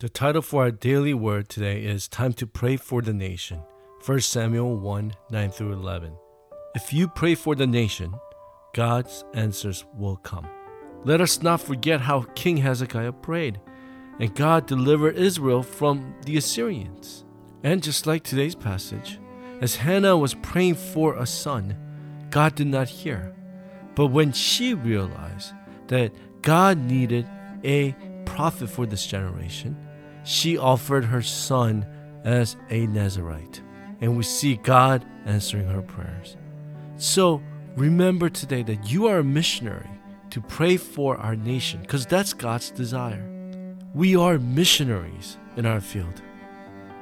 The title for our daily word today is Time to Pray for the Nation. 1 Samuel 1 9 through 11. If you pray for the nation, God's answers will come. Let us not forget how King Hezekiah prayed, and God delivered Israel from the Assyrians. And just like today's passage, as Hannah was praying for a son, God did not hear. But when she realized that God needed a prophet for this generation, she offered her son as a Nazarite. And we see God answering her prayers. So remember today that you are a missionary to pray for our nation because that's God's desire. We are missionaries in our field.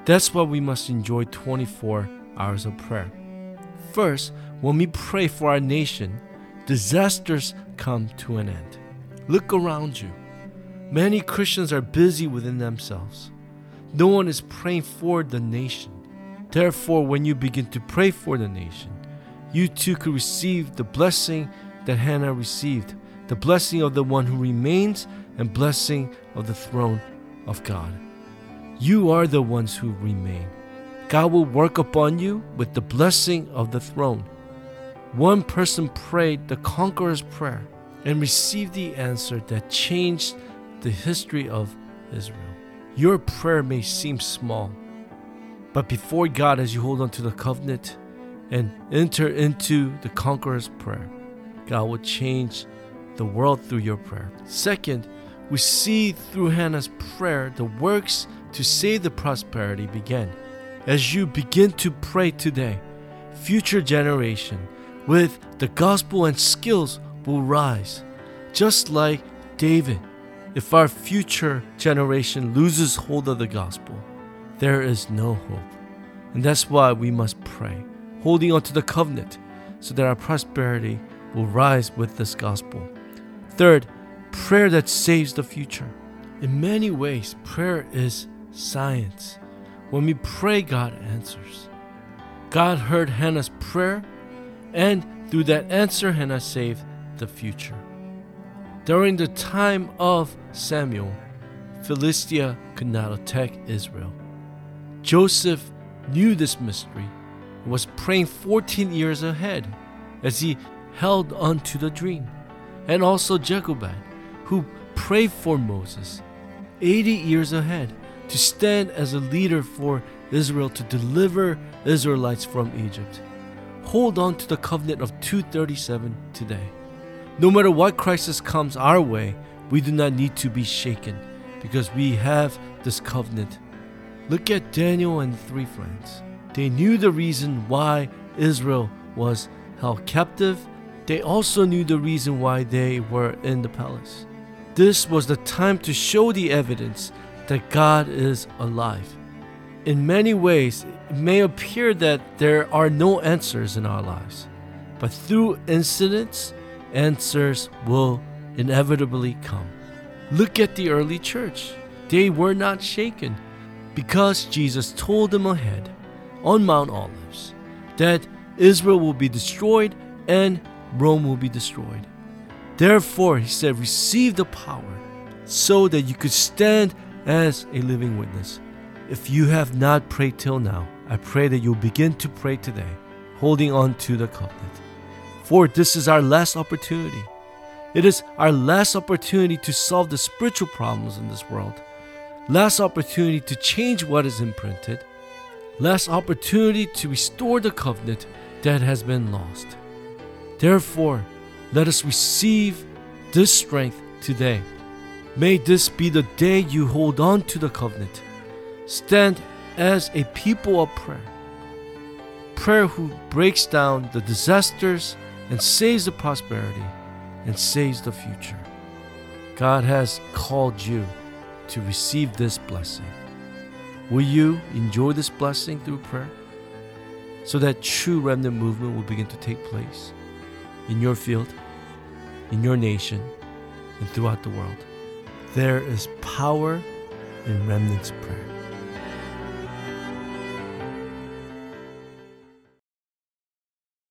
That's why we must enjoy 24 hours of prayer. First, when we pray for our nation, disasters come to an end. Look around you. Many Christians are busy within themselves. No one is praying for the nation. Therefore, when you begin to pray for the nation, you too could receive the blessing that Hannah received the blessing of the one who remains and blessing of the throne of God. You are the ones who remain. God will work upon you with the blessing of the throne. One person prayed the conqueror's prayer and received the answer that changed the history of Israel. Your prayer may seem small, but before God, as you hold on to the covenant and enter into the conqueror's prayer, God will change the world through your prayer. Second, we see through Hannah's prayer the works to save the prosperity began. As you begin to pray today, future generation with the gospel and skills will rise. Just like David if our future generation loses hold of the gospel, there is no hope. And that's why we must pray, holding on to the covenant, so that our prosperity will rise with this gospel. Third, prayer that saves the future. In many ways, prayer is science. When we pray, God answers. God heard Hannah's prayer, and through that answer, Hannah saved the future. During the time of Samuel, Philistia could not attack Israel. Joseph knew this mystery and was praying 14 years ahead as he held on to the dream. And also Jochebed, who prayed for Moses 80 years ahead to stand as a leader for Israel to deliver Israelites from Egypt. Hold on to the covenant of 237 today. No matter what crisis comes our way, we do not need to be shaken because we have this covenant. Look at Daniel and three friends. They knew the reason why Israel was held captive. They also knew the reason why they were in the palace. This was the time to show the evidence that God is alive. In many ways, it may appear that there are no answers in our lives, but through incidents, answers will inevitably come. Look at the early church. They were not shaken because Jesus told them ahead on Mount Olives that Israel will be destroyed and Rome will be destroyed. Therefore, he said, receive the power so that you could stand as a living witness. If you have not prayed till now, I pray that you'll begin to pray today, holding on to the covenant for this is our last opportunity. It is our last opportunity to solve the spiritual problems in this world, last opportunity to change what is imprinted, last opportunity to restore the covenant that has been lost. Therefore, let us receive this strength today. May this be the day you hold on to the covenant. Stand as a people of prayer. Prayer who breaks down the disasters and saves the prosperity and saves the future. God has called you to receive this blessing. Will you enjoy this blessing through prayer so that true remnant movement will begin to take place in your field, in your nation, and throughout the world? There is power in remnant's prayer.